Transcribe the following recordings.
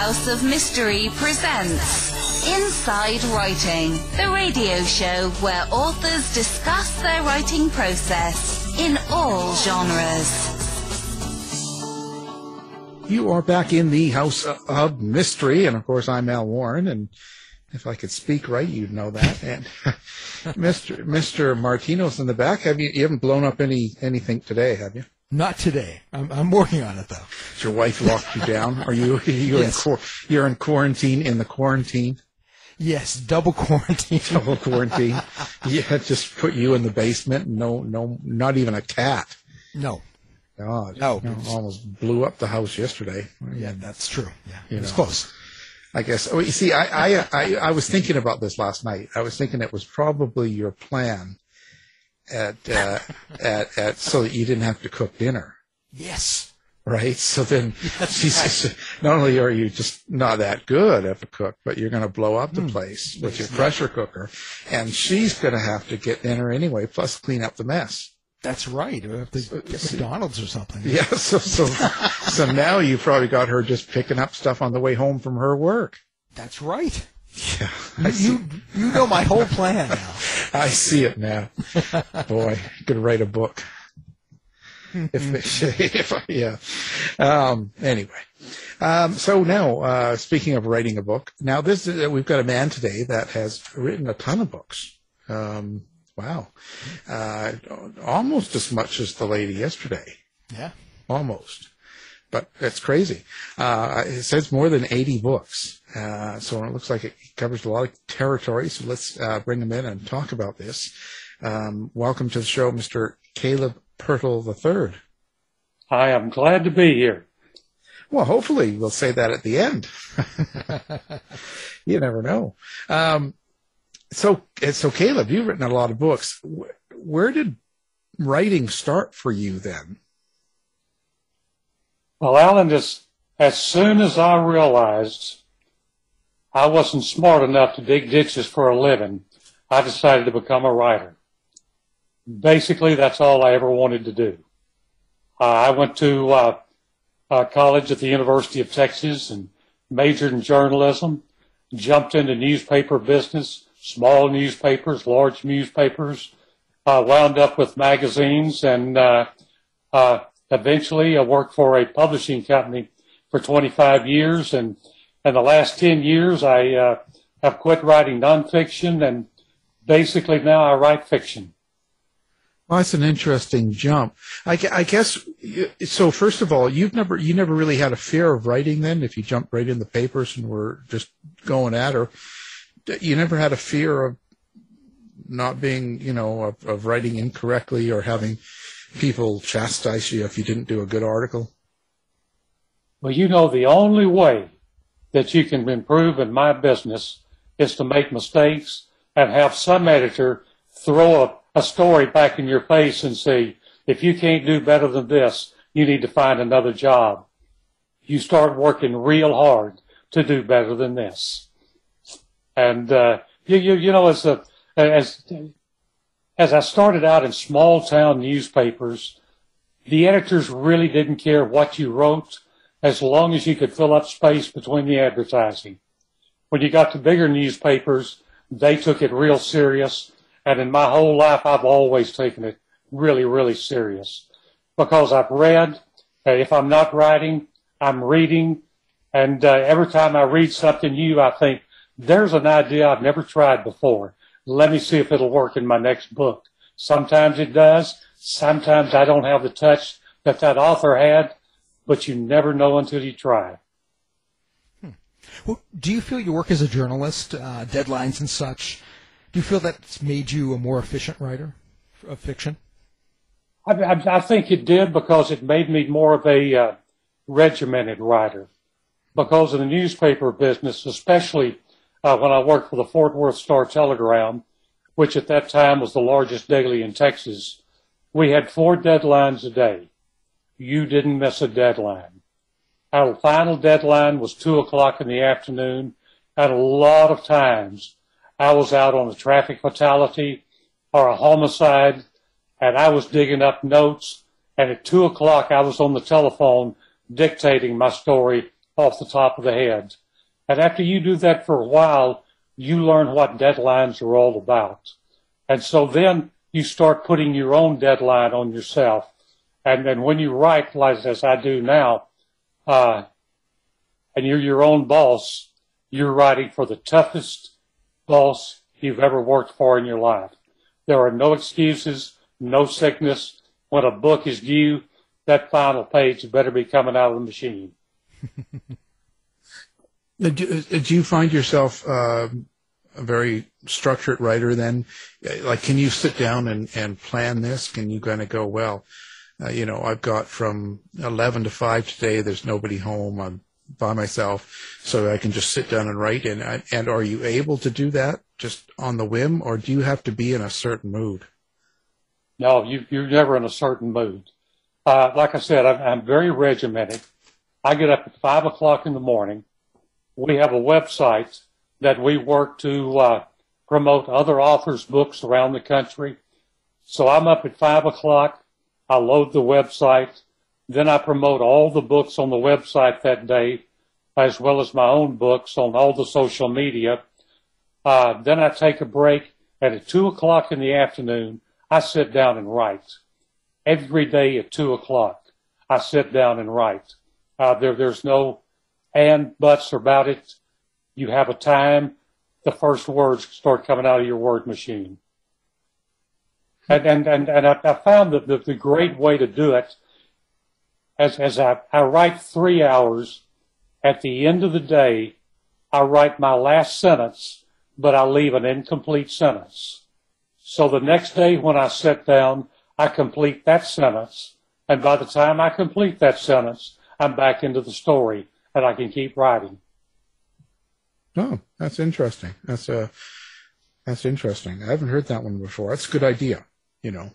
House of Mystery presents Inside Writing, the radio show where authors discuss their writing process in all genres. You are back in the House of Mystery, and of course, I'm Al Warren, and if I could speak right, you'd know that. And Mr. Mr. Martino's in the back. Have you, you haven't blown up any anything today, have you? Not today. I'm, I'm working on it though. Has your wife locked you down? Are you you're Yes. in you're in quarantine in the quarantine? Yes, double quarantine. Double quarantine. yeah, just put you in the basement. No, no, not even a cat. No. God, No. you know, almost blew up the house yesterday. Yeah, that's true. Yeah, You it's know. close. I guess. Oh, you see, I, I, I, I was thinking about this last night. I was thinking it was probably your plan at, uh, at, at, so that you didn't have to cook dinner, Yes. right? So then, she's not only are you just not that good of a cook, but you're going to blow up the place with your pressure cooker, and she's going to have to get dinner anyway, plus clean up the mess. That's right. We have to get McDonald's or something. Yeah. So, so, so now you probably got her just picking up stuff on the way home from her work. That's right. Yeah. You, you know my whole plan now. I see it now. Boy, I could write a book. if, if I- yeah. Um, anyway, um, so now uh, speaking of writing a book, now this is, we've got a man today that has written a ton of books. Um, wow, uh, almost as much as the lady yesterday. Yeah. Almost. But it's crazy. Uh, it says more than 80 books. Uh, so it looks like it covers a lot of territory. So let's uh, bring him in and talk about this. Um, welcome to the show, Mr. Caleb Pirtle III. Hi, I am glad to be here. Well, hopefully we'll say that at the end. you never know. Um, so, so Caleb, you've written a lot of books. Where did writing start for you then? Well, Alan, just as soon as I realized I wasn't smart enough to dig ditches for a living, I decided to become a writer. Basically, that's all I ever wanted to do. Uh, I went to uh, uh, college at the University of Texas and majored in journalism, jumped into newspaper business, small newspapers, large newspapers, uh, wound up with magazines and uh, uh, eventually I worked for a publishing company for 25 years and in the last 10 years I uh, have quit writing nonfiction and basically now I write fiction. Well, that's an interesting jump. I, I guess. So, first of all, you've never you never really had a fear of writing. Then, if you jumped right in the papers and were just going at her, you never had a fear of not being, you know, of, of writing incorrectly or having people chastise you if you didn't do a good article. Well, you know, the only way that you can improve in my business is to make mistakes and have some editor throw a, a story back in your face and say, if you can't do better than this, you need to find another job. You start working real hard to do better than this. And, uh, you, you, you know, as a, as, as I started out in small town newspapers, the editors really didn't care what you wrote as long as you could fill up space between the advertising. When you got to bigger newspapers, they took it real serious. And in my whole life, I've always taken it really, really serious because I've read. Uh, if I'm not writing, I'm reading. And uh, every time I read something new, I think there's an idea I've never tried before. Let me see if it'll work in my next book. Sometimes it does. Sometimes I don't have the touch that that author had, but you never know until you try. Well, do you feel your work as a journalist, uh, deadlines and such, do you feel that's made you a more efficient writer of fiction? I, I, I think it did because it made me more of a uh, regimented writer. Because in the newspaper business, especially uh, when I worked for the Fort Worth Star Telegram, which at that time was the largest daily in Texas, we had four deadlines a day. You didn't miss a deadline. Our final deadline was two o'clock in the afternoon, and a lot of times I was out on a traffic fatality or a homicide, and I was digging up notes, and at two o'clock I was on the telephone dictating my story off the top of the head. And after you do that for a while, you learn what deadlines are all about. And so then you start putting your own deadline on yourself. And then when you write, like as I do now, uh, and you're your own boss, you're writing for the toughest boss you've ever worked for in your life. There are no excuses, no sickness. When a book is due, that final page better be coming out of the machine. do, do, you find yourself uh, a very structured writer then? Like, can you sit down and, and plan this? Can you kind of go, well, uh, you know, I've got from 11 to 5 today, there's nobody home, I'm by myself, so I can just sit down and write. And, and are you able to do that just on the whim, or do you have to be in a certain mood? No, you, you're never in a certain mood. Uh, like I said, I'm, I'm very regimented. I get up at 5 o'clock in the morning. We have a website that we work to uh, promote other authors' books around the country. So I'm up at 5 o'clock. I load the website. Then I promote all the books on the website that day, as well as my own books on all the social media. Uh, then I take a break. At 2 o'clock in the afternoon, I sit down and write. Every day at 2 o'clock, I sit down and write. Uh, there, there's no and buts about it. You have a time, the first words start coming out of your word machine. And, and, and, and I, I found that the, the great way to do it, as, as I, I write three hours, at the end of the day, I write my last sentence, but I leave an incomplete sentence. So the next day when I sit down, I complete that sentence. And by the time I complete that sentence, I'm back into the story and I can keep writing. Oh, that's interesting. That's a, uh, that's interesting. I haven't heard that one before. That's a good idea you know.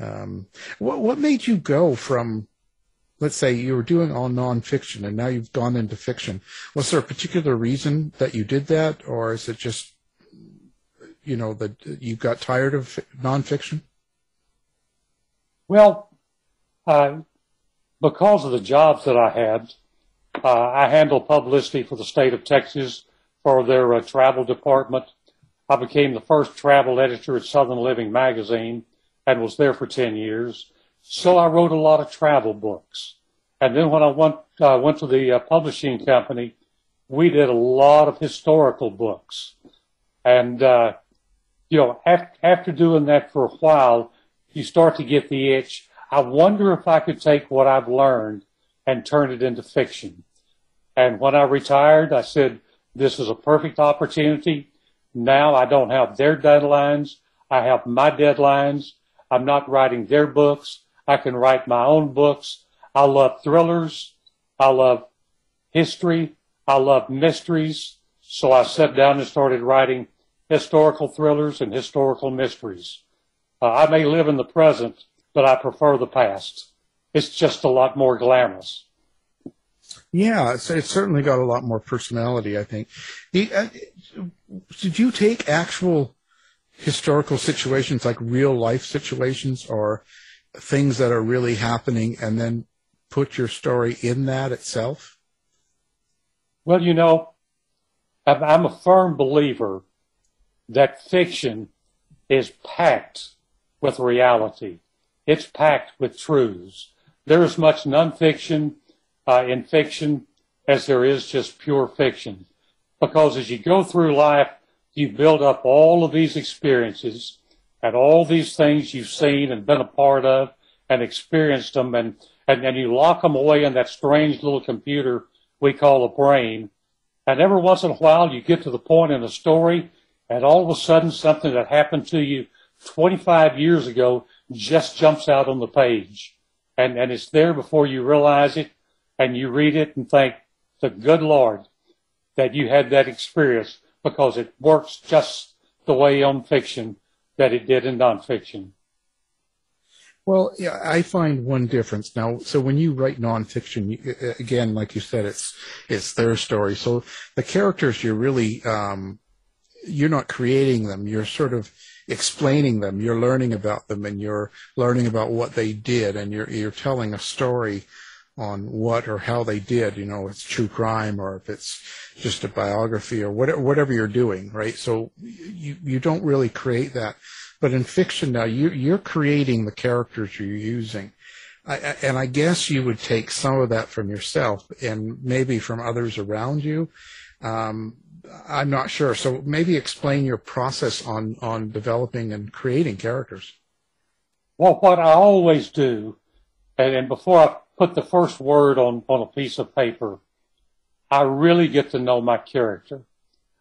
Um, what what made you go from, let's say, you were doing all nonfiction and now you've gone into fiction? Was there a particular reason that you did that, or is it just, you know, that you got tired of nonfiction? Well, uh, because of the jobs that I had, uh, I handled publicity for the state of Texas for their uh, travel department. I became the first travel editor at Southern Living magazine and was there for 10 years. So I wrote a lot of travel books. And then when I went, uh, went to the uh, publishing company, we did a lot of historical books. And, uh, you know, after, after doing that for a while, you start to get the itch. I wonder if I could take what I've learned and turn it into fiction. And when I retired, I said, this is a perfect opportunity now I don't have their deadlines. I have my deadlines. I'm not writing their books. I can write my own books. I love thrillers. I love history. I love mysteries. So I sat down and started writing historical thrillers and historical mysteries. Uh, I may live in the present, but I prefer the past. It's just a lot more glamorous. Yeah, it's, it's certainly got a lot more personality, I think. Uh, did you take actual historical situations, like real life situations, or things that are really happening, and then put your story in that itself? Well, you know, I'm a firm believer that fiction is packed with reality. It's packed with truths. There is much nonfiction uh, in fiction as there is just pure fiction because as you go through life, you build up all of these experiences and all these things you've seen and been a part of and experienced them and, and, and you lock them away in that strange little computer we call a brain. And every once in a while you get to the point in a story and all of a sudden something that happened to you 25 years ago just jumps out on the page. And, and it's there before you realize it and you read it and think, the good Lord, that you had that experience because it works just the way on fiction that it did in nonfiction. Well, yeah, I find one difference now. So when you write nonfiction, you, again, like you said, it's it's their story. So the characters, you're really um, you're not creating them. You're sort of explaining them. You're learning about them, and you're learning about what they did, and you're you're telling a story on what or how they did. You know, it's true crime or if it's just a biography or whatever, whatever you're doing, right? So you you don't really create that, but in fiction now you you're creating the characters you're using. I, and I guess you would take some of that from yourself and maybe from others around you. Um, I'm not sure. So maybe explain your process on, on developing and creating characters. Well, what I always do, and, and before I put the first word on, on a piece of paper, I really get to know my character.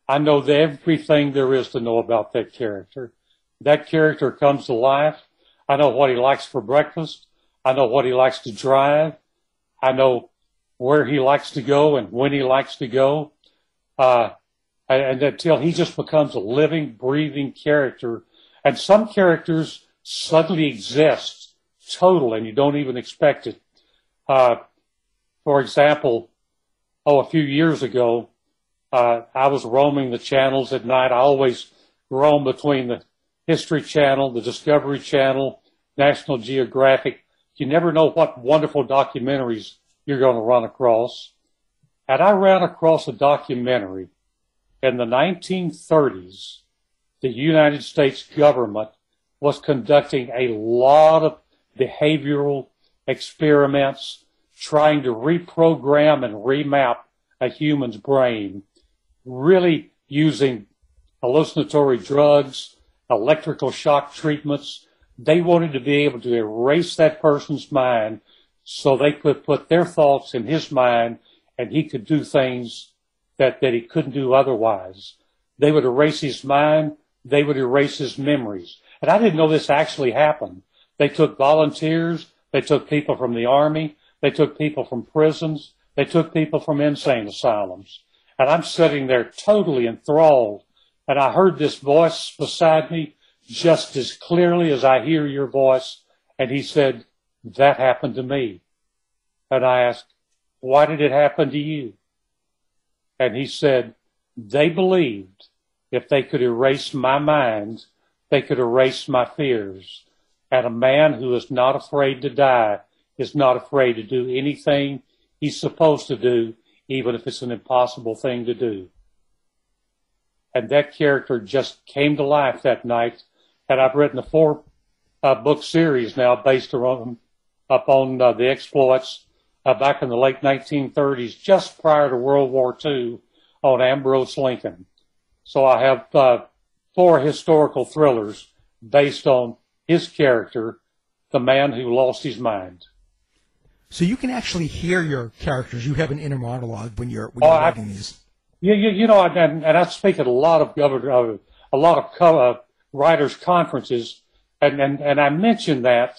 I know everything there is to know about that character. That character comes to life. I know what he likes for breakfast. I know what he likes to drive. I know where he likes to go and when he likes to go. Uh, and until he just becomes a living, breathing character. And some characters suddenly exist total and you don't even expect it. Uh, for example, oh, a few years ago, uh, I was roaming the channels at night. I always roam between the History Channel, the Discovery Channel, National Geographic. You never know what wonderful documentaries you're going to run across. And I ran across a documentary in the 1930s, the United States government was conducting a lot of behavioral experiments, trying to reprogram and remap a human's brain, really using hallucinatory drugs, electrical shock treatments. They wanted to be able to erase that person's mind so they could put their thoughts in his mind and he could do things that, that he couldn't do otherwise. They would erase his mind. They would erase his memories. And I didn't know this actually happened. They took volunteers. They took people from the army. They took people from prisons. They took people from insane asylums. And I'm sitting there totally enthralled. And I heard this voice beside me just as clearly as I hear your voice. And he said, that happened to me. And I asked, why did it happen to you? And he said, they believed if they could erase my mind, they could erase my fears. And a man who is not afraid to die is not afraid to do anything he's supposed to do, even if it's an impossible thing to do. And that character just came to life that night. And I've written a four uh, book series now based around, upon uh, the exploits uh, back in the late 1930s, just prior to World War II, on Ambrose Lincoln. So I have uh, four historical thrillers based on his character, the man who lost his mind. So you can actually hear your characters. You have an inner monologue when you're, when you're oh, writing I, these. Yeah, you, you know, and, and I speak at a lot of uh, a lot of co- uh, writers' conferences, and, and, and I mention that.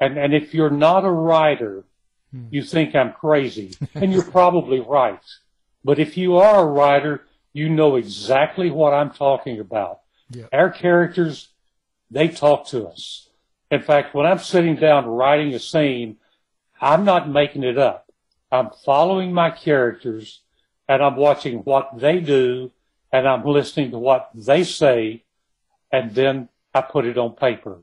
And, and if you're not a writer, Hmm. you think I'm crazy. and you're probably right. But if you are a writer, you know exactly what I'm talking about. Yeah. Our characters, they talk to us. In fact, when I'm sitting down writing a scene, I'm not making it up. I'm following my characters and I'm watching what they do and I'm listening to what they say and then I put it on paper.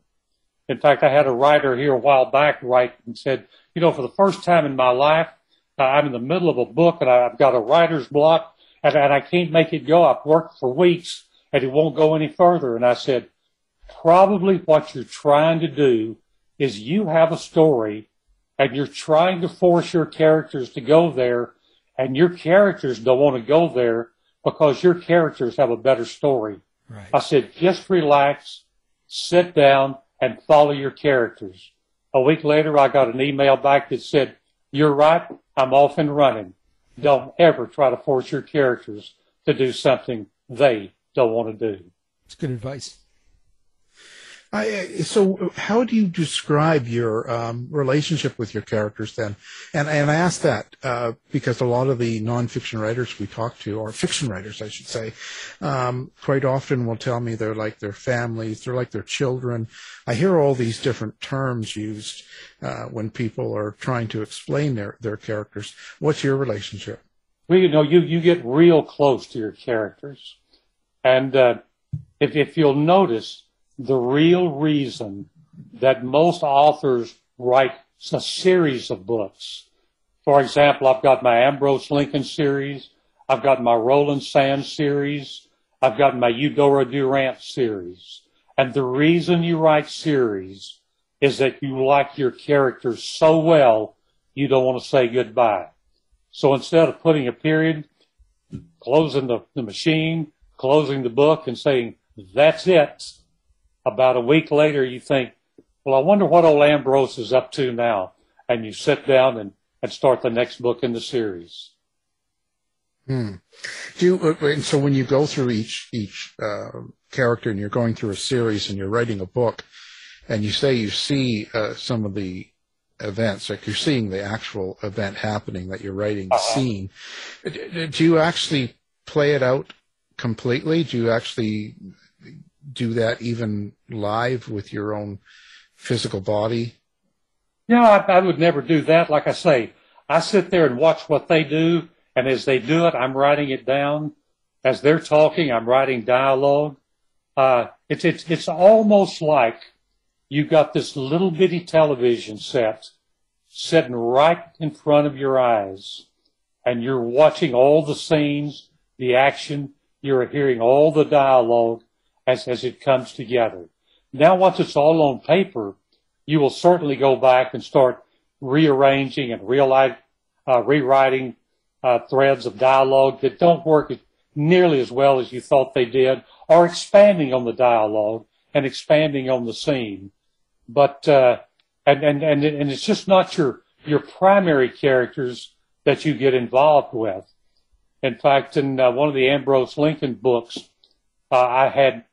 In fact, I had a writer here a while back write and said, you know, for the first time in my life, uh, I'm in the middle of a book and I've got a writer's block and, and I can't make it go. I've worked for weeks and it won't go any further. And I said, probably what you're trying to do is you have a story and you're trying to force your characters to go there and your characters don't want to go there because your characters have a better story. Right. I said, just relax, sit down and follow your characters. A week later, I got an email back that said, you're right. I'm off and running. Don't ever try to force your characters to do something they don't want to do. It's good advice. I, so, how do you describe your um, relationship with your characters then? And and I ask that uh, because a lot of the nonfiction writers we talk to, or fiction writers, I should say, um, quite often will tell me they're like their families, they're like their children. I hear all these different terms used uh, when people are trying to explain their their characters. What's your relationship? Well, you know, you you get real close to your characters, and uh, if if you'll notice the real reason that most authors write a series of books For example, I've got my Ambrose Lincoln series. I've got my Roland Sands series. I've got my Eudora Durant series. And the reason you write series is that you like your characters so well, you don't want to say goodbye. So instead of putting a period, closing the, the machine, closing the book and saying, that's it, about a week later you think, well, I wonder what old Ambrose is up to now. And you sit down and, and start the next book in the series. Hmm. Do you, uh, and so when you go through each each uh, character and you're going through a series and you're writing a book, and you say you see uh, some of the events, like you're seeing the actual event happening that you're writing the uh-huh. scene, do you actually play it out completely? Do you actually do that even live with your own physical body? Yeah, I, I would never do that. Like I say, I sit there and watch what they do, and as they do it, I'm writing it down. As they're talking, I'm writing dialogue. Uh, it's it's it's almost like you've got this little bitty television set sitting right in front of your eyes, and you're watching all the scenes, the action. You're hearing all the dialogue as as it comes together. Now, once it's all on paper, you will certainly go back and start rearranging and uh, rewriting uh, threads of dialogue that don't work nearly as well as you thought they did, or expanding on the dialogue and expanding on the scene. But uh, and and and and it's just not your your primary characters that you get involved with. In fact, in uh, one of the Ambrose Lincoln books, uh, I had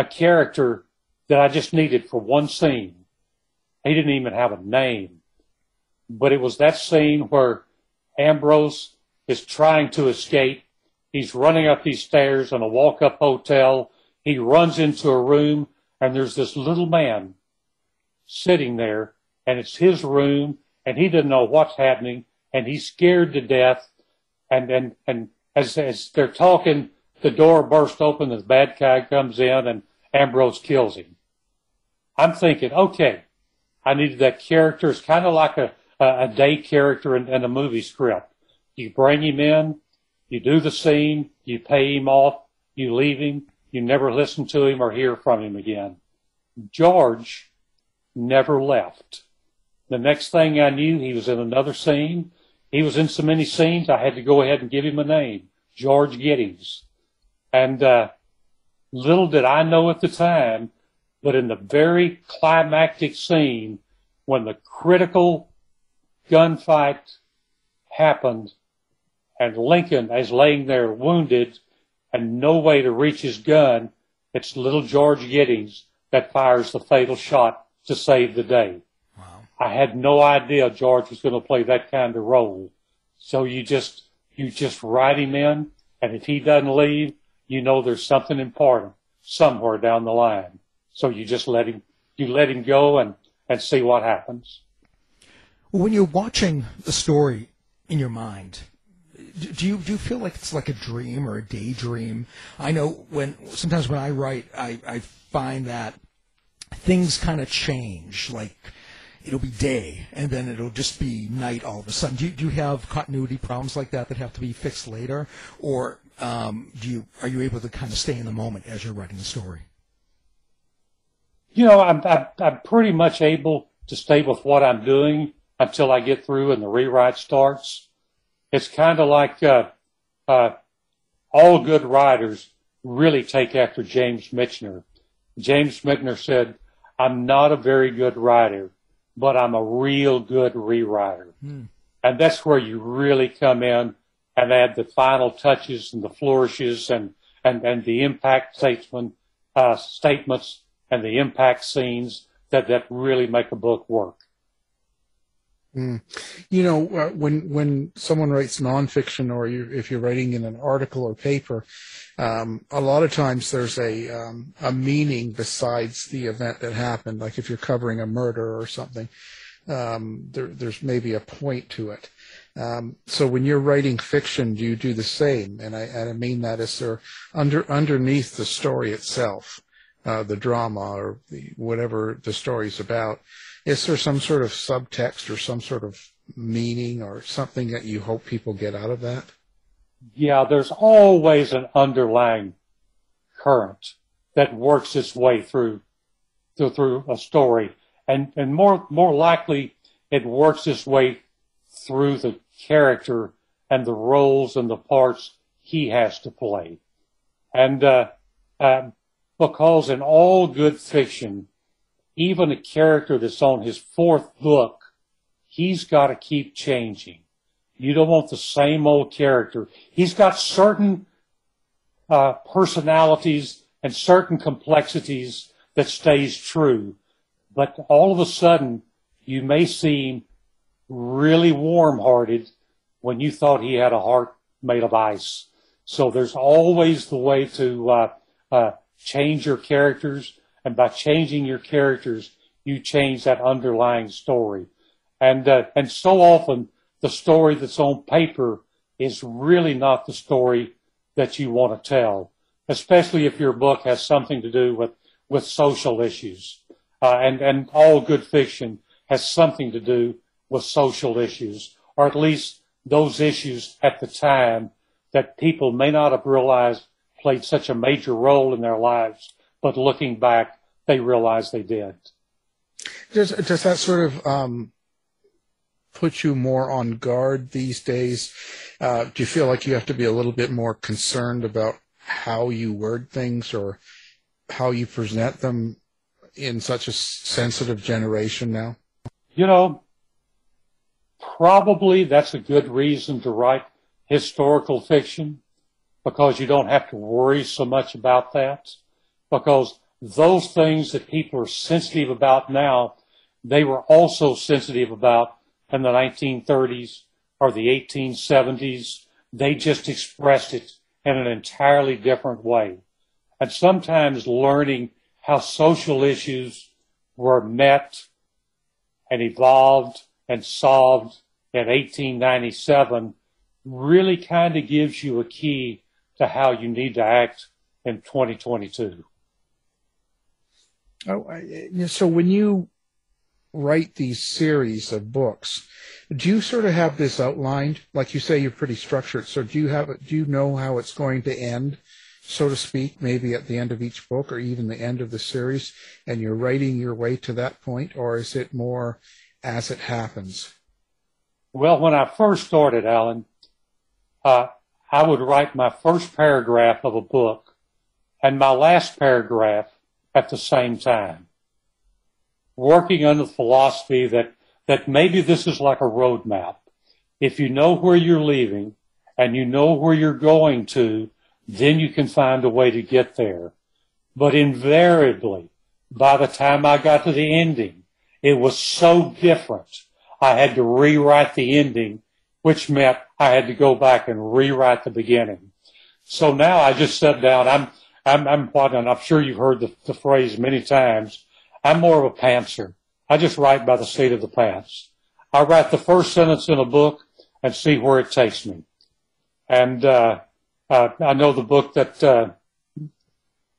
a character that I just needed for one scene. He didn't even have a name, but it was that scene where Ambrose is trying to escape. He's running up these stairs in a walk up hotel. He runs into a room and there's this little man sitting there and it's his room and he doesn't know what's happening and he's scared to death. And, and, and as, as they're talking, the door bursts open, the bad guy comes in and Ambrose kills him. I'm thinking, okay, I needed that character. It's kind of like a, a, day character in, in a movie script. You bring him in, you do the scene, you pay him off, you leave him, you never listen to him or hear from him again. George never left. The next thing I knew, he was in another scene. He was in so many scenes, I had to go ahead and give him a name, George Giddings. And uh, little did I know at the time but in the very climactic scene, when the critical gunfight happened and Lincoln is laying there wounded and no way to reach his gun, it's little George Giddings that fires the fatal shot to save the day. Wow. I had no idea George was going to play that kind of role. So you just, you just write him in and if he doesn't leave, you know there's something important somewhere down the line. So you just let him, you let him go and, and see what happens. When you're watching the story in your mind, do you do you feel like it's like a dream or a daydream? I know when sometimes when I write, I, I find that things kind of change. Like it'll be day and then it'll just be night all of a sudden. Do you, do you have continuity problems like that that have to be fixed later, or um, do you are you able to kind of stay in the moment as you're writing the story? you know, I'm, I'm, I'm pretty much able to stay with what I'm doing until I get through and the rewrite starts. It's kind of like, uh, uh, all good writers really take after James Michener. James Michener said, I'm not a very good writer, but I'm a real good rewriter. Hmm. And that's where you really come in and add the final touches and the flourishes and, and, and the impact uh, statements and the impact scenes that, that really make a book work. Mm. You know, uh, when when someone writes nonfiction, or you, if you're writing in an article or paper, um, a lot of times there's a um, a meaning besides the event that happened. Like if you're covering a murder or something, um, there, there's maybe a point to it. Um, so when you're writing fiction, do you do the same? And I, and I mean that is there under underneath the story itself uh, the drama or the, whatever the story's about. Is there some sort of subtext or some sort of meaning or something that you hope people get out of that? Yeah, there's always an underlying current that works its way through through, through a story, and and more more likely it works its way through the character and the roles and the parts he has to play, and uh, uh, because in all good fiction, even a character that's on his fourth book, he's got to keep changing. You don't want the same old character. He's got certain uh, personalities and certain complexities that stays true. But all of a sudden, you may seem really warm-hearted when you thought he had a heart made of ice. So there's always the way to uh, uh, change your characters, and by changing your characters, you change that underlying story. And uh, and so often, the story that's on paper is really not the story that you want to tell, especially if your book has something to do with, with social issues. Uh, and, and all good fiction has something to do with social issues, or at least those issues at the time that people may not have realized played such a major role in their lives, but looking back, they realize they did. Does, does that sort of um, put you more on guard these days? Uh, do you feel like you have to be a little bit more concerned about how you word things or how you present them in such a sensitive generation now? You know, probably that's a good reason to write historical fiction because you don't have to worry so much about that because those things that people are sensitive about now, they were also sensitive about in the 1930s or the 1870s. They just expressed it in an entirely different way. And sometimes learning how social issues were met and evolved and solved in 1897 really kind of gives you a key to how you need to act in 2022. Oh, so when you write these series of books, do you sort of have this outlined? Like you say, you're pretty structured. So do you have Do you know how it's going to end, so to speak? Maybe at the end of each book, or even the end of the series, and you're writing your way to that point, or is it more as it happens? Well, when I first started, Alan, uh, I would write my first paragraph of a book and my last paragraph at the same time working under the philosophy that, that maybe this is like a roadmap. If you know where you're leaving and you know where you're going to, then you can find a way to get there. But invariably, by the time I got to the ending, it was so different. I had to rewrite the ending, which meant I had to go back and rewrite the beginning. So now I just sit down. I'm, I'm, I'm what, and I'm sure you've heard the, the phrase many times. I'm more of a pantser. I just write by the seat of the pants. I write the first sentence in a book and see where it takes me. And uh, uh, I know the book that uh,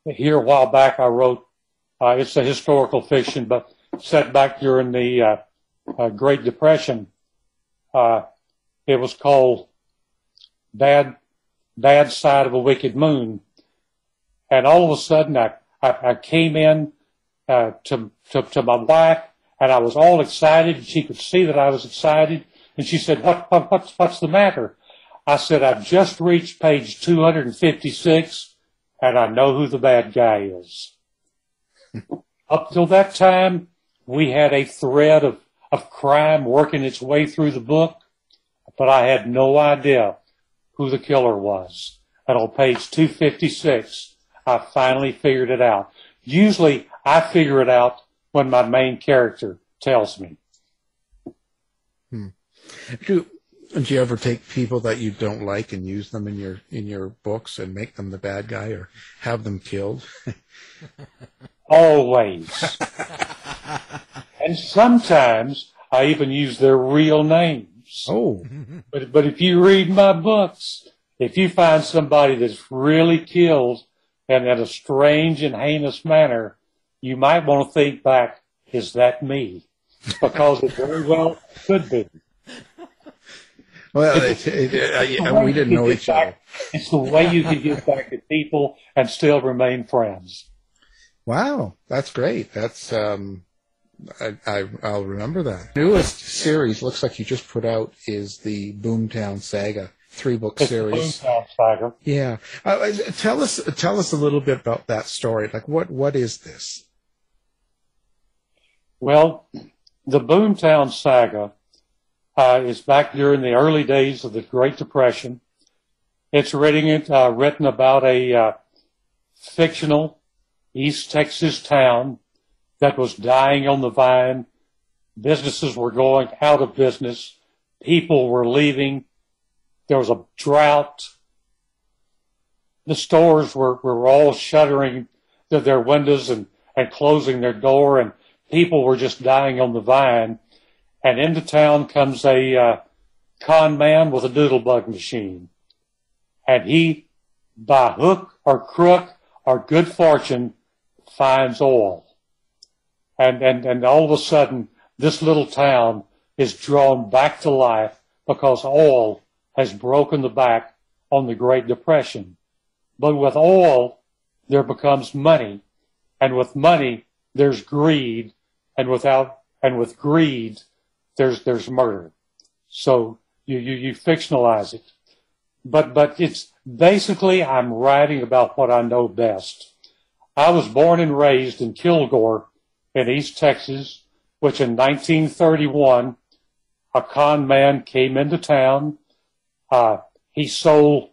here a while back I wrote. Uh, it's a historical fiction, but set back during the uh, uh, Great Depression. it was called "Bad Bad Side of a Wicked Moon," and all of a sudden I I, I came in uh, to, to, to my wife, and I was all excited, and she could see that I was excited, and she said, what, what, what's, what's the matter? I said, I've just reached page 256, and I know who the bad guy is. Up till that time, we had a thread of, of crime working its way through the book, but I had no idea who the killer was. And on page 256, I finally figured it out. Usually I figure it out when my main character tells me. Hmm. Do, do you ever take people that you don't like and use them in your in your books and make them the bad guy or have them killed? Always. and sometimes I even use their real names. Oh. But but if you read my books, if you find somebody that's really killed and in a strange and heinous manner, you might want to think back, is that me? Because it very well could be. Well, it, it, it, we didn't know each other. It's the way you can get back at people and still remain friends. Wow, that's great. That's um, I, I will remember that. Newest series looks like you just put out is the Boomtown Saga three book it's series. Boomtown Saga. Yeah, uh, uh, tell us tell us a little bit about that story. Like, what what is this? Well, the Boomtown Saga uh, is back during the early days of the Great Depression. It's written, uh, written about a uh, fictional East Texas town that was dying on the vine. Businesses were going out of business. People were leaving. There was a drought. The stores were, were all shuttering their windows and, and closing their door and people were just dying on the vine. And into town comes a uh, con man with a doodlebug machine. And he, by hook or crook or good fortune, finds oil. And, and, and all of a sudden, this little town is drawn back to life because oil has broken the back on the Great Depression. But with oil, there becomes money. And with money, there's greed. And without, and with greed, there's, there's murder. So you, you, you fictionalize it. But, but it's basically, I'm writing about what I know best. I was born and raised in Kilgore in East Texas, which in 1931, a con man came into town. Uh, he sold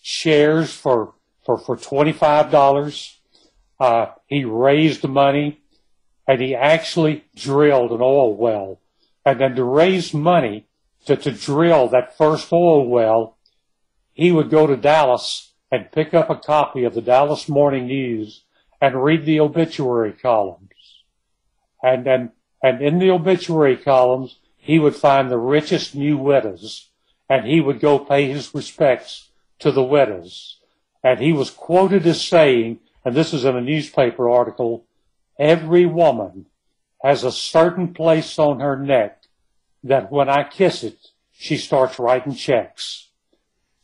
shares for, for, for $25. Uh, he raised money and he actually drilled an oil well. And then to raise money to, to drill that first oil well, he would go to Dallas and pick up a copy of the Dallas Morning News and read the obituary columns. And, and, and in the obituary columns, he would find the richest new widows and he would go pay his respects to the widows. And he was quoted as saying, and this is in a newspaper article, every woman has a certain place on her neck that when I kiss it, she starts writing checks.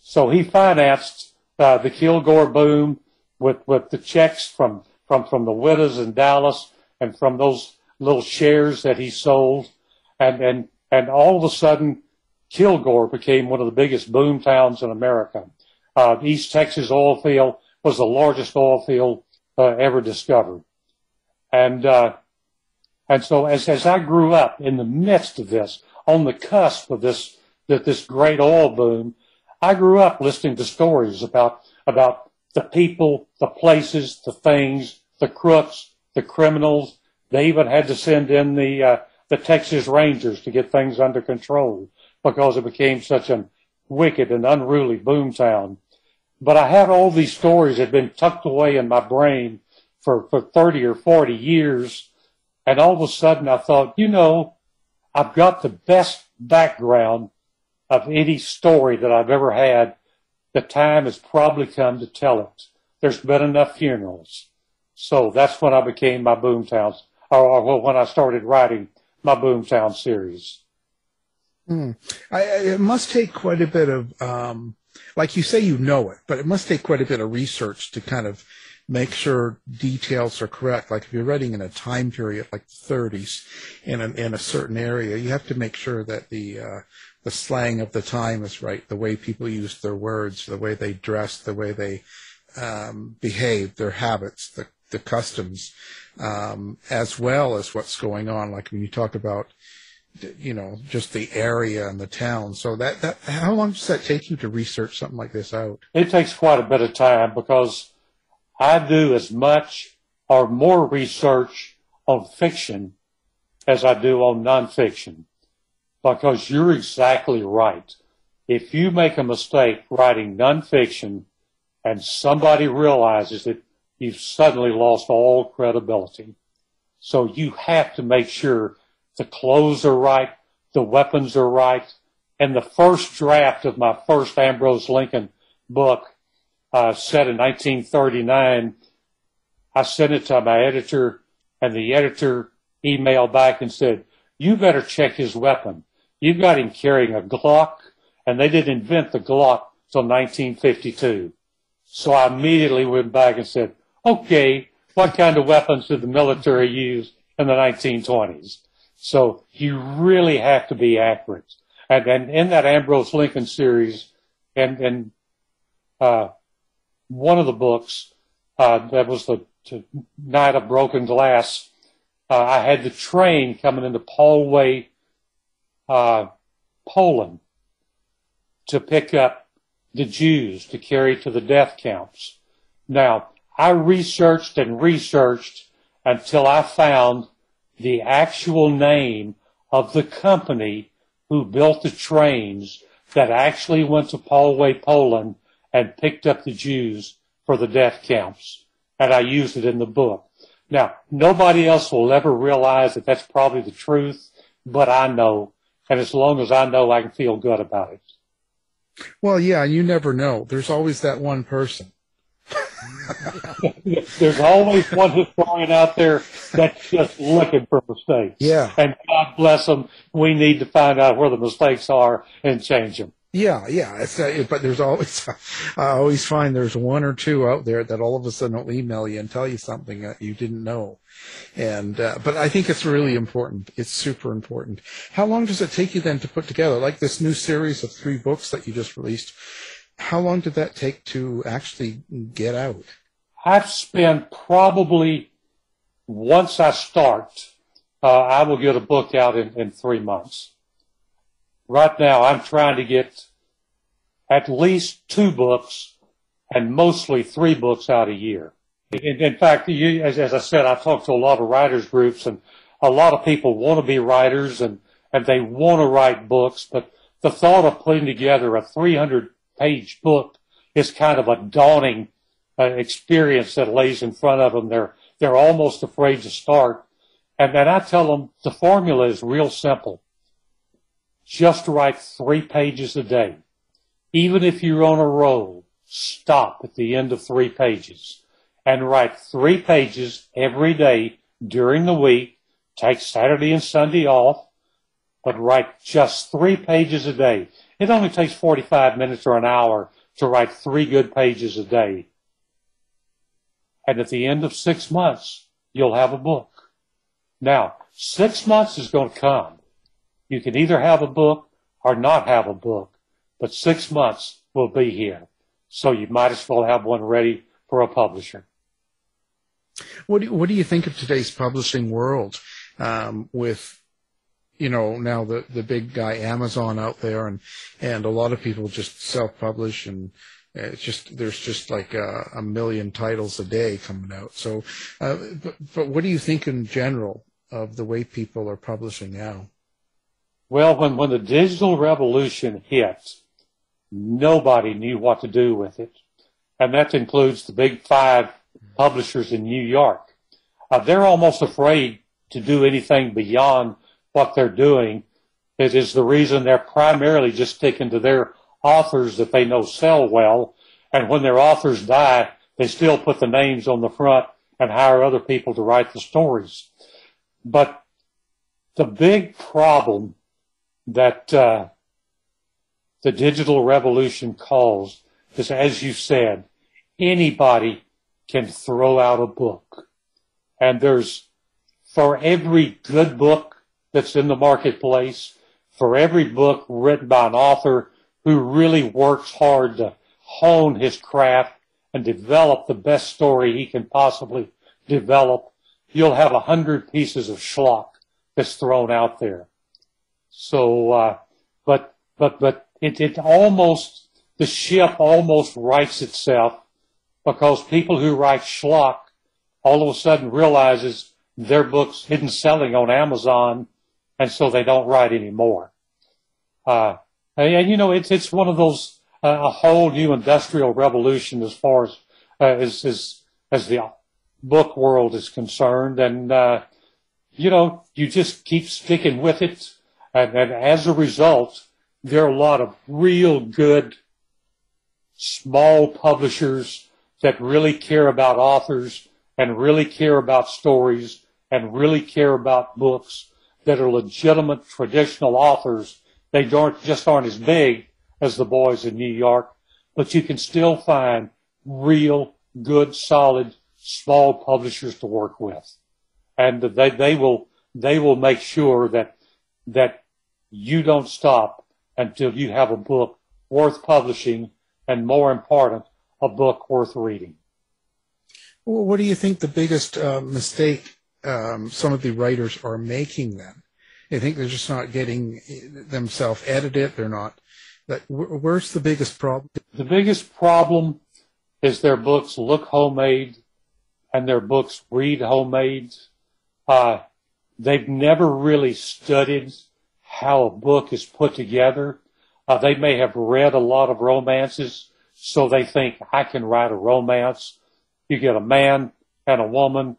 So he financed uh, the Kilgore boom with, with the checks from, from, from the widows in Dallas and from those little shares that he sold. And, and, and all of a sudden, Kilgore became one of the biggest boom towns in America. Uh, East Texas oil field was the largest oil field uh, ever discovered. And, uh, and so as, as I grew up in the midst of this, on the cusp of this, that this great oil boom, I grew up listening to stories about, about the people, the places, the things, the crooks, the criminals. They even had to send in the, uh, the Texas Rangers to get things under control because it became such a wicked and unruly boomtown. But I had all these stories that had been tucked away in my brain for, for 30 or 40 years. And all of a sudden I thought, you know, I've got the best background of any story that I've ever had. The time has probably come to tell it. There's been enough funerals. So that's when I became my Boomtown, or, or when I started writing my Boomtown series. Mm. I, it must take quite a bit of, um, like you say, you know it, but it must take quite a bit of research to kind of make sure details are correct. Like if you're writing in a time period like the 30s in a, in a certain area, you have to make sure that the uh, the slang of the time is right, the way people use their words, the way they dress, the way they um, behave, their habits, the the customs, um, as well as what's going on. Like when you talk about you know, just the area and the town. So that, that, how long does that take you to research something like this out? It takes quite a bit of time because I do as much or more research on fiction as I do on nonfiction because you're exactly right. If you make a mistake writing nonfiction and somebody realizes it, you've suddenly lost all credibility. So you have to make sure the clothes are right, the weapons are right. And the first draft of my first Ambrose Lincoln book uh, set in 1939. I sent it to my editor, and the editor emailed back and said, "You better check his weapon. You've got him carrying a Glock, and they didn't invent the Glock till 1952. So I immediately went back and said, okay, what kind of weapons did the military use in the 1920s? So you really have to be accurate. And, and in that Ambrose Lincoln series, and, and uh, one of the books uh, that was the Night of Broken Glass, uh, I had the train coming into Polway, uh, Poland, to pick up the Jews to carry to the death camps. Now, I researched and researched until I found the actual name of the company who built the trains that actually went to Poland and picked up the Jews for the death camps. And I used it in the book. Now, nobody else will ever realize that that's probably the truth, but I know. And as long as I know, I can feel good about it. Well, yeah, you never know. There's always that one person. There's always one historian out there that's just looking for mistakes. Yeah. And God bless them. We need to find out where the mistakes are and change them. Yeah, yeah. It's, uh, but there's always, I always find there's one or two out there that all of a sudden will email you and tell you something that you didn't know. And, uh, but I think it's really important. It's super important. How long does it take you then to put together, like this new series of three books that you just released? How long did that take to actually get out? I've spent probably, once I start, uh, I will get a book out in, in three months right now I'm trying to get at least two books and mostly three books out a year. In, in fact, you, as, as I said, I've talked to a lot of writers groups and a lot of people want to be writers and, and they want to write books, but the thought of putting together a 300 page book is kind of a daunting uh, experience that lays in front of them. They're, they're almost afraid to start. And then I tell them the formula is real simple just write three pages a day. Even if you're on a roll, stop at the end of three pages and write three pages every day during the week. Take Saturday and Sunday off, but write just three pages a day. It only takes 45 minutes or an hour to write three good pages a day. And at the end of six months, you'll have a book. Now, six months is going to come you can either have a book or not have a book, but six months will be here. So you might as well have one ready for a publisher. What do what do you think of today's publishing world um, with you know now the the big guy Amazon out there and and a lot of people just self publish and it's just there's just like a, a, million titles a day coming out. So, uh, but, but what do you think in general of the way people are publishing now? Well, when, when the digital revolution hit, nobody knew what to do with it. And that includes the big five publishers in New York. Uh, they're almost afraid to do anything beyond what they're doing. It is the reason they're primarily just sticking to their authors that they know sell well. And when their authors die, they still put the names on the front and hire other people to write the stories. But the big problem that uh, the digital revolution calls is, as you said, anybody can throw out a book. And there's, for every good book that's in the marketplace, for every book written by an author who really works hard to hone his craft and develop the best story he can possibly develop, you'll have a hundred pieces of schlock that's thrown out there. So, uh, but, but, but it, it almost, the ship almost rights itself because people who write schlock all of a sudden realizes their books isn't selling on Amazon and so they don't write anymore. Uh, and, and, you know, it's, it's one of those, uh, a whole new industrial revolution as far as, uh, as, as, as the book world is concerned. And, uh, you know, you just keep sticking with it. And, and as a result, there are a lot of real good small publishers that really care about authors and really care about stories and really care about books that are legitimate traditional authors. They don't just aren't as big, as the boys in New York, but you can still find real, good, solid, small publishers to work with. And they, they will, they will make sure that, that you don't stop until you have a book worth publishing and more important, a book worth reading. What do you think the biggest uh, mistake um, some of the writers are making them. You think they're just not getting themselves edited? They're not. Like, where's the biggest problem? The biggest problem is their books look homemade and their books read homemade. Uh, they've never really studied how a book is put together. Uh, they may have read a lot of romances, so they think I can write a romance. You get a man and a woman,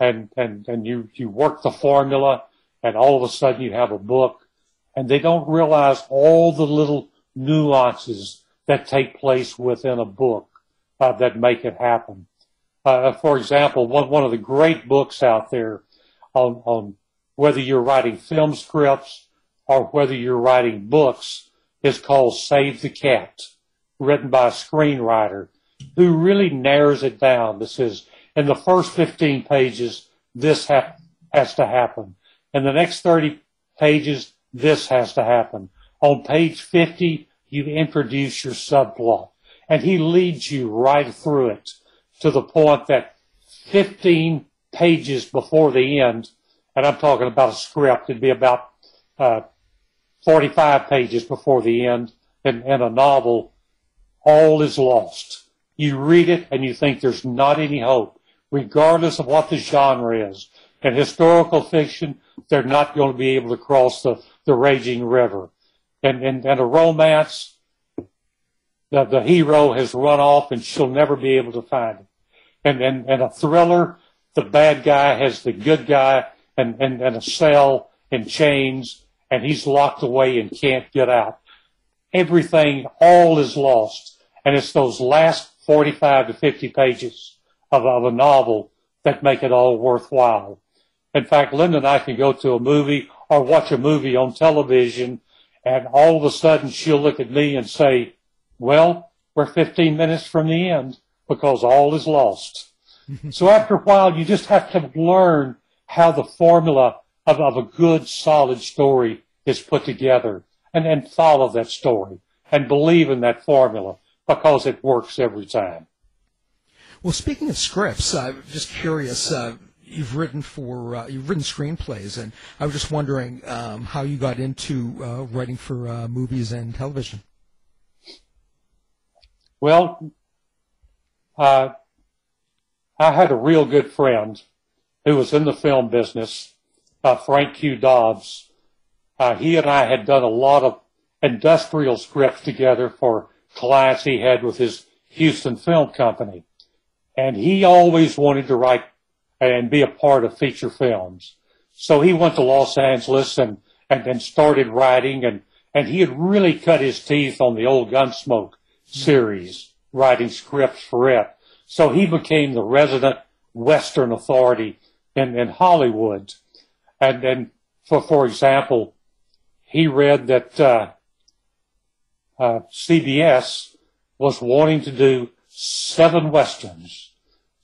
and and and you you work the formula, and all of a sudden you have a book, and they don't realize all the little nuances that take place within a book uh, that make it happen. Uh, for example, one, one of the great books out there on, on whether you're writing film scripts or whether you're writing books is called Save the Cat, written by a screenwriter who really narrows it down. This is in the first 15 pages, this ha- has to happen. In the next 30 pages, this has to happen. On page 50, you introduce your subplot and he leads you right through it to the point that 15 pages before the end, and I'm talking about a script, it'd be about uh, 45 pages before the end in, in a novel, all is lost. You read it and you think there's not any hope, regardless of what the genre is. In historical fiction, they're not going to be able to cross the, the raging river. And, and, and a romance, the, the hero has run off and she'll never be able to find him. And, and, and a thriller, the bad guy has the good guy and, and, and a cell and chains and he's locked away and can't get out. Everything, all is lost. And it's those last 45 to 50 pages of, of a novel that make it all worthwhile. In fact, Linda and I can go to a movie or watch a movie on television and all of a sudden she'll look at me and say, well, we're 15 minutes from the end because all is lost. so after a while, you just have to learn how the formula of, of a good, solid story is put together and, and follow that story and believe in that formula because it works every time. Well, speaking of scripts, I'm just curious. Uh, you've written for uh, you've written screenplays, and I was just wondering um, how you got into uh, writing for uh, movies and television. Well, uh, I had a real good friend who was in the film business, uh, Frank Q. Dobbs. Uh, he and I had done a lot of industrial scripts together for clients he had with his Houston Film Company. And he always wanted to write and be a part of feature films. So he went to Los Angeles and, and, and started writing and, and he had really cut his teeth on the old Gunsmoke series, writing scripts for it. So he became the resident Western authority in, in Hollywood. And then, for, for example, he read that uh, uh, CBS was wanting to do seven Westerns.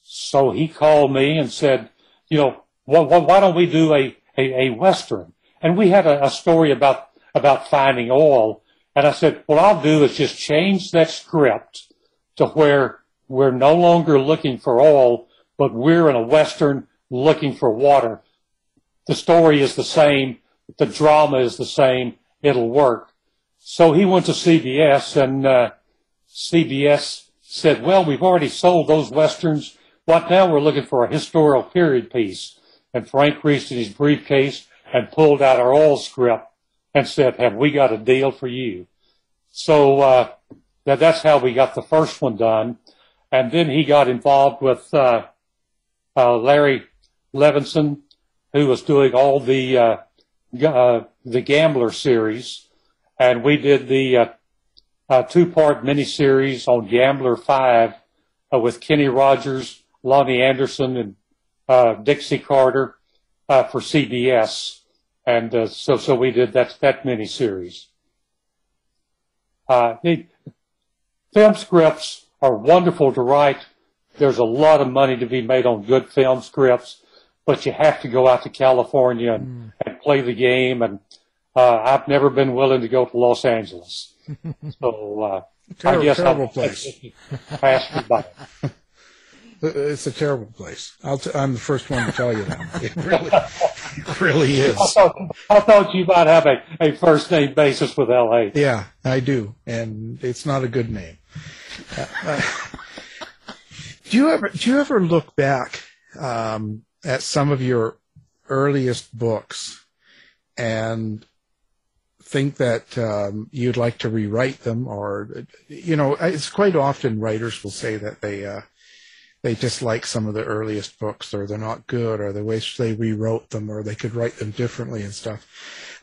So he called me and said, you know, why, why don't we do a, a, a Western? And we had a, a story about, about finding oil and I said, what I'll do is just change that script to where we're no longer looking for oil, but we're in a Western looking for water. The story is the same. The drama is the same. It'll work. So he went to CBS and, uh, CBS said, well, we've already sold those Westerns. What now? We're looking for a historical period piece. And Frank reached in his briefcase and pulled out our oil script and said, have we got a deal for you? So, uh, that, that's how we got the first one done. And then he got involved with, uh, uh, Larry Levinson, who was doing all the, uh, uh, the Gambler series. And we did the, uh, uh, two-part miniseries on Gambler 5 uh, with Kenny Rogers, Loni Anderson, and uh, Dixie Carter uh, for CBS and uh, so so we did that that mini series. Uh, film scripts are wonderful to write. There's a lot of money to be made on good film scripts, but you have to go out to California and, mm. and play the game. And uh, I've never been willing to go to Los Angeles. So uh, terrible, I guess terrible I'll place. pass me by. It's a terrible place. i am the first one to tell you that. It really, it really is. I thought, I thought you might have a, a first name basis with LA. Yeah, I do, and it's not a good name. Uh, uh, do you ever do you ever look back um, at some of your earliest books and think that um, you'd like to rewrite them, or you know, it's quite often writers will say that they uh, they dislike some of the earliest books or they're not good or they wish they rewrote them or they could write them differently and stuff.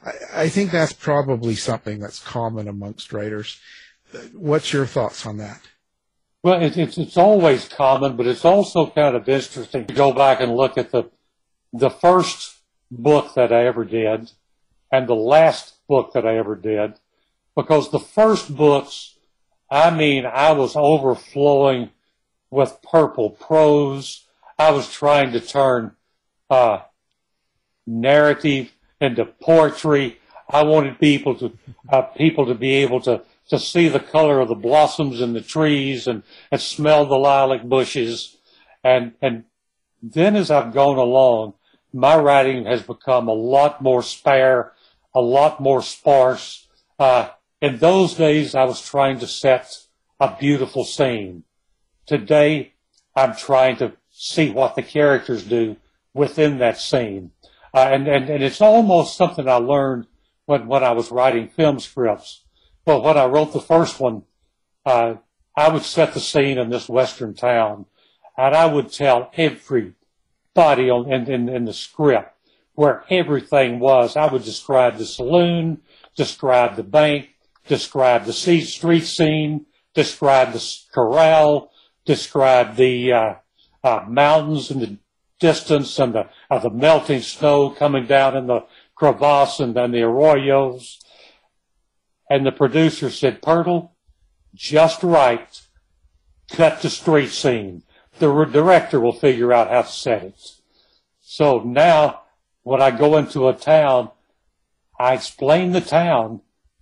I, I think that's probably something that's common amongst writers. What's your thoughts on that? Well, it, it's it's always common, but it's also kind of interesting to go back and look at the the first book that I ever did and the last book that I ever did, because the first books, I mean, I was overflowing with purple prose. I was trying to turn uh, narrative into poetry. I wanted people to uh, people to be able to to see the color of the blossoms in the trees and, and smell the lilac bushes. And and then as I've gone along, my writing has become a lot more spare, a lot more sparse. Uh, in those days, I was trying to set a beautiful scene. Today, I'm trying to see what the characters do within that scene. Uh, and, and, and it's almost something I learned when, when I was writing film scripts. But when I wrote the first one, uh, I would set the scene in this western town and I would tell everybody on, in, in, in the script where everything was. I would describe the saloon, describe the bank, describe the street scene, describe the corral, describe the uh, uh, mountains in the distance and the, uh, the melting snow coming down in the crevasse and then the arroyos. And the producer said, Pirtle, just write. Cut the street scene. The director will figure out how to set it. So now when I go into a town, I explain the town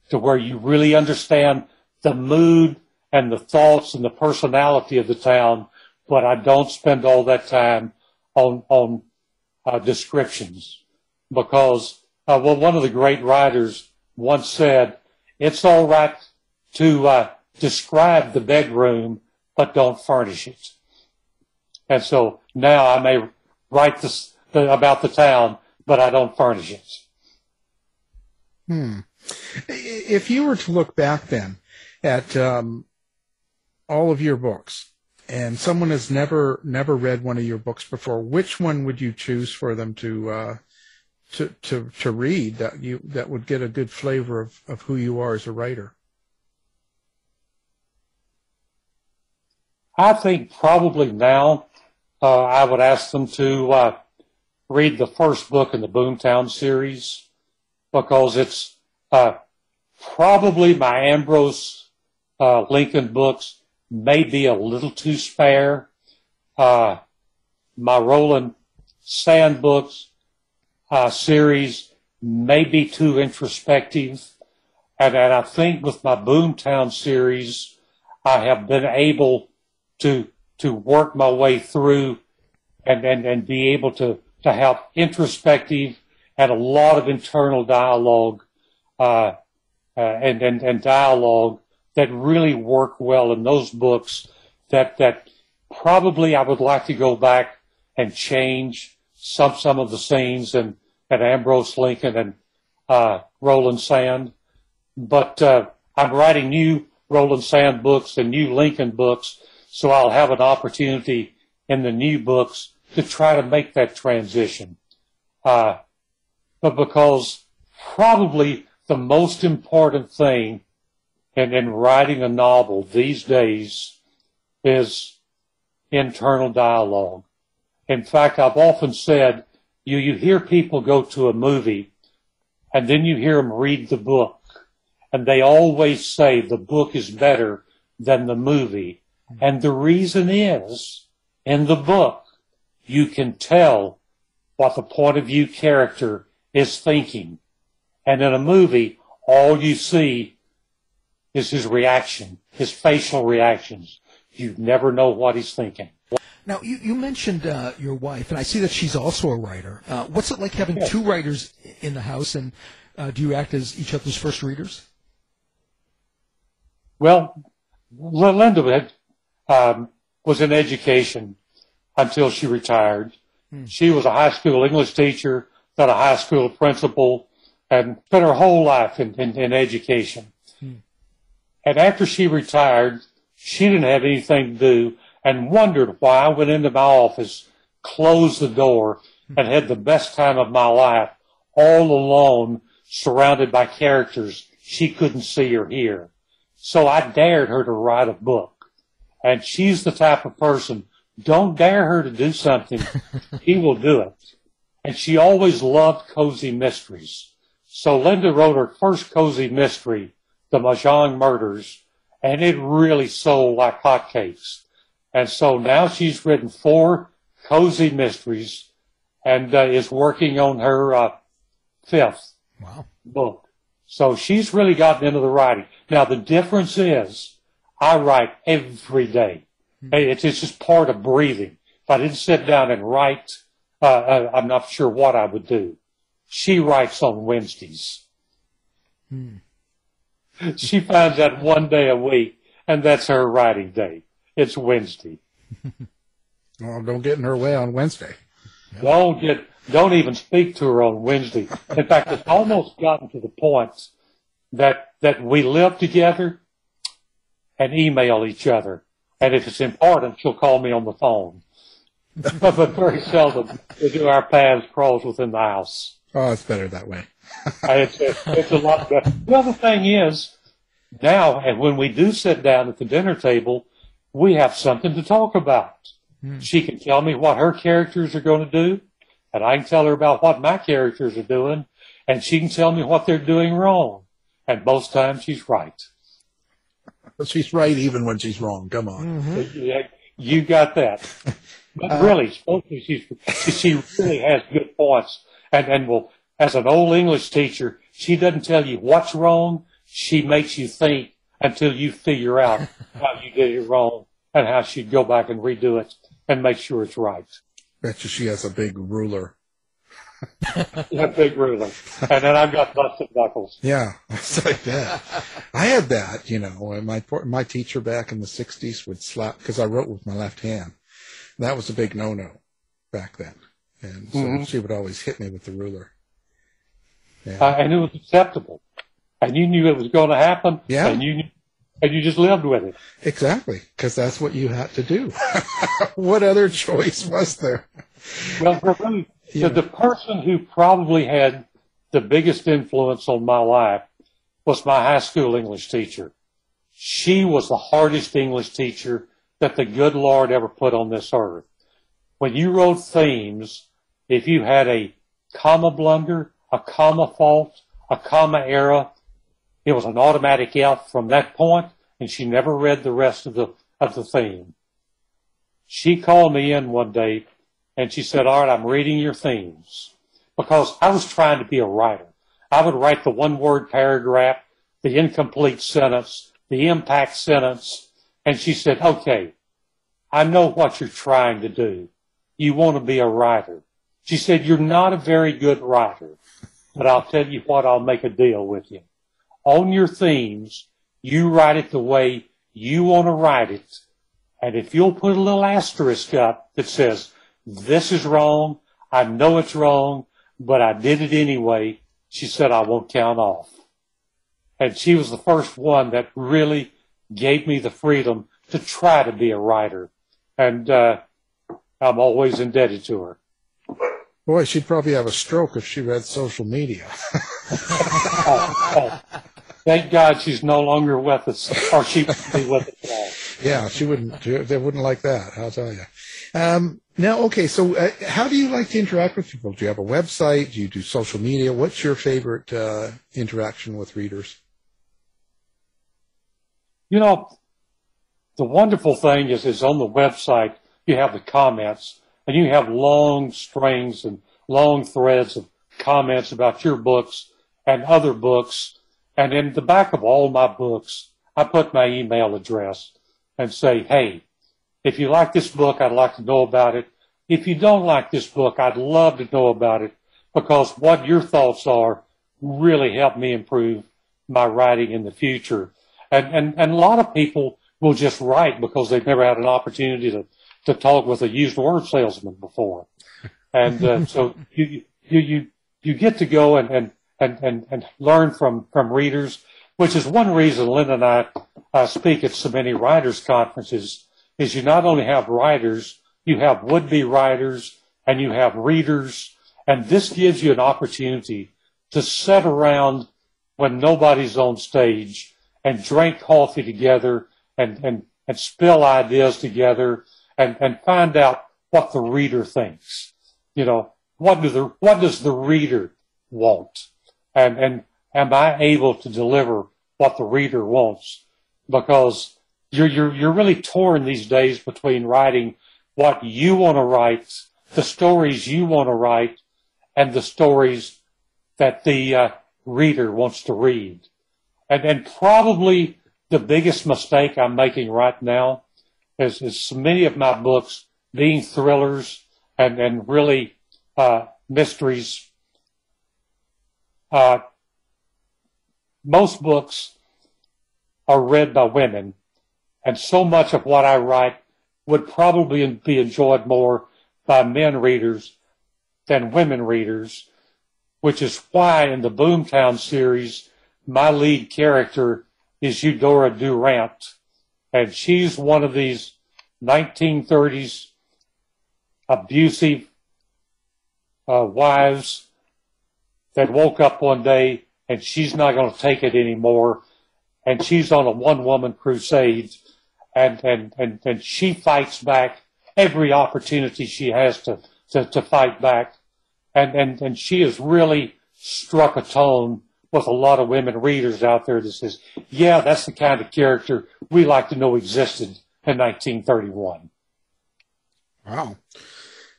to where you really understand the mood and the thoughts and the personality of the town, but I don't spend all that time on on uh, descriptions because uh, well, one of the great writers once said, "It's all right to uh, describe the bedroom, but don't furnish it." And so now I may write this about the town, but I don't furnish it. Hmm. If you were to look back then at um, all of your books and someone has never never read one of your books before, which one would you choose for them to uh, to to to read that you that would get a good flavor of, of who you are as a writer? I think probably now uh, I would ask them to uh, read the first book in the Boomtown series because it's uh, probably my Ambrose uh, Lincoln books may be a little too spare. Uh, my Roland Sand books uh, series may be too introspective. And, and I think with my Boomtown series, I have been able to to work my way through and, and, and be able to, to have introspective and a lot of internal dialogue uh, uh, and, and, and dialogue that really work well in those books that that probably I would like to go back and change some some of the scenes and and Ambrose Lincoln and uh, Roland Sand, but uh, I'm writing new Roland Sand books and new Lincoln books, so I'll have an opportunity in the new books to try to make that transition. Uh, but because probably the most important thing and in writing a novel these days is internal dialogue. In fact, I've often said you, you hear people go to a movie and then you hear them read the book and they always say the book is better than the movie. And the reason is, in the book, you can tell what the point of view character is thinking. And in a movie, all you see is his reaction, his facial reactions. You never know what he's thinking. Now, you, you mentioned uh, your wife, and I see that she's also a writer. Uh, what's it like having Yes. two writers in the house, and uh, do you act as each other's first readers? Well, Linda had, um, was in education until she retired. Hmm. She was a high school English teacher, then a high school principal, and spent her whole life in, in, in education. Hmm. And after she retired, she didn't have anything to do and wondered why I went into my office, closed the door, hmm. and had the best time of my life all alone, surrounded by characters she couldn't see or hear. So I dared her to write a book. And she's the type of person, don't dare her to do something. he will do it. And she always loved cozy mysteries. So Linda wrote her first cozy mystery, The Mahjong Murders, and it really sold like hotcakes. And so now she's written four cozy mysteries and uh, is working on her uh, fifth Wow. book. So she's really gotten into the writing. Now the difference is I write every day. Hey, It's, it's just part of breathing. If I didn't sit down and write, uh, uh, I'm not sure what I would do. She writes on Wednesdays. she finds that one day a week and that's her writing day. It's Wednesday. Well, don't get in her way on Wednesday. Don't get, don't even speak to her on Wednesday. In fact, it's almost gotten to the point that, that we live together and email each other. And if it's important, she'll call me on the phone. but very seldom we do our paths cross within the house. Oh, it's better that way. And it's, it's a lot better. The other thing is, now, and when we do sit down at the dinner table, we have something to talk about. Hmm. She can tell me what her characters are going to do, and I can tell her about what my characters are doing, and she can tell me what they're doing wrong. And most times she's right. She's right even when she's wrong. Come on. Mm-hmm. Yeah, You got that. But uh, really, supposedly she's, she, she really has good points. And, and well, as an old English teacher, she doesn't tell you what's wrong. She makes you think until you figure out how you did it wrong and how she'd go back and redo it and make sure it's right. Bet you she has a big ruler. Yeah, big ruler. And then I've got busted knuckles. Yeah, it's like that. I had that, you know. My my teacher back in the '60s would slap because I wrote with my left hand. That was a big no-no back then, and so she would always hit me with the ruler. Yeah, Uh, and it was acceptable. And you knew it was going to happen. Yeah. And you, knew- and you just lived with it. exactly, because that's what you had to do. what other choice was there? Well, for me, Yeah. the, the person who probably had the biggest influence on my life was my high school English teacher. She was the hardest English teacher that the good Lord ever put on this earth. When you wrote themes, if you had a comma blunder, a comma fault, a comma error, it was an automatic F from that point, and she never read the rest of the of the theme. She called me in one day and she said, all right, I'm reading your themes because I was trying to be a writer. I would write the one word paragraph, the incomplete sentence, the impact sentence. And she said, okay, I know what you're trying to do. You want to be a writer. She said, you're not a very good writer, but I'll tell you what, I'll make a deal with you. On your themes, you write it the way you want to write it. And if you'll put a little asterisk up that says, this is wrong, I know it's wrong, but I did it anyway, she said, I won't count off. And she was the first one that really gave me the freedom to try to be a writer. And, uh, I'm always indebted to her. Boy, she'd probably have a stroke if she read social media. Oh, thank God she's no longer with us, or she would be with us all. yeah, she wouldn't. They wouldn't like that. I'll tell you. Um, now, okay. So, uh, how do you like to interact with people? Do you have a website? Do you do social media? What's your favorite uh, interaction with readers? You know, the wonderful thing is, is on the website, you have the comments and you have long strings and long threads of comments about your books and other books. And in the back of all my books, I put my email address and say, Hey, if you like this book, I'd like to know about it. If you don't like this book, I'd love to know about it because what your thoughts are really help me improve my writing in the future. And, and, and a lot of people will just write because they've never had an opportunity to, to talk with a used word salesman before. And uh, so you, you, you, you get to go and, and, and, and, and learn from, from readers, which is one reason Lynn and I uh, speak at so many writers conferences is you not only have writers, you have would-be writers and you have readers. And this gives you an opportunity to sit around when nobody's on stage and drink coffee together and, and, and spill ideas together and, and find out what the reader thinks. You know, what do the, what does the reader want? And, and am I able to deliver what the reader wants? Because you're, you're, you're really torn these days between writing what you want to write, the stories you want to write, and the stories that the uh, reader wants to read. And, and probably the biggest mistake I'm making right now is, is many of my books being thrillers and, and really uh, mysteries. Uh, most books are read by women, and so much of what I write would probably be enjoyed more by men readers than women readers, which is why in the Boomtown series, my lead character is Eudora Durant, and she's one of these 1930s abusive uh, wives that woke up one day and she's not going to take it anymore, and she's on a one-woman crusade, and and and and she fights back every opportunity she has to to, to fight back, and and and she has really struck a tone with a lot of women readers out there that says, yeah, that's the kind of character we like to know existed in 1931. Wow.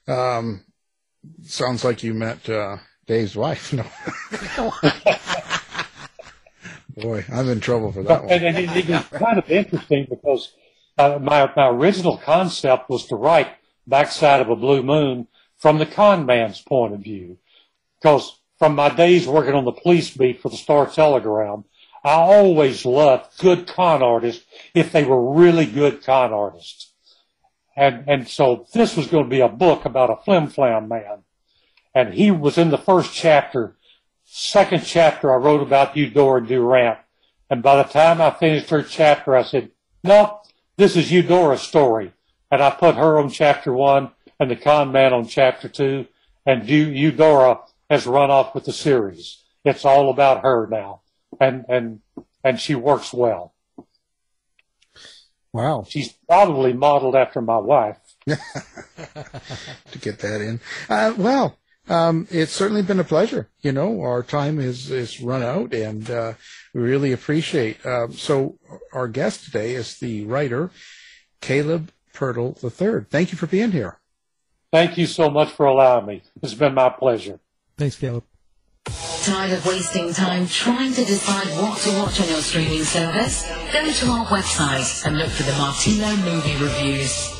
Um, sounds like you met uh, Dave's wife. No. Boy, I'm in trouble for that one. And, and it, it was kind of interesting because uh, my, my original concept was to write Backside of a Blue Moon from the con man's point of view. Because from my days working on the police beat for the Star Telegram, I always loved good con artists if they were really good con artists. And, and so this was going to be a book about a flim flam man. And he was in the first chapter. Second chapter I wrote about Eudora Durant. And by the time I finished her chapter, I said, no, this is Eudora's story. And I put her on chapter one and the con man on chapter two. And Eudora has run off with the series. It's all about her now, and and and she works well. Wow, she's probably modeled after my wife. to get that in, uh, well, um, it's certainly been a pleasure. You know, our time is is run out, and uh, we really appreciate. Uh, so, our guest today is the writer Caleb Pirtle III. Thank you for being here. Thank you so much for allowing me. It's been my pleasure. Thanks, Caleb. Tired of wasting time trying to decide what to watch on your streaming service? Go to our website and look for the Martino movie reviews.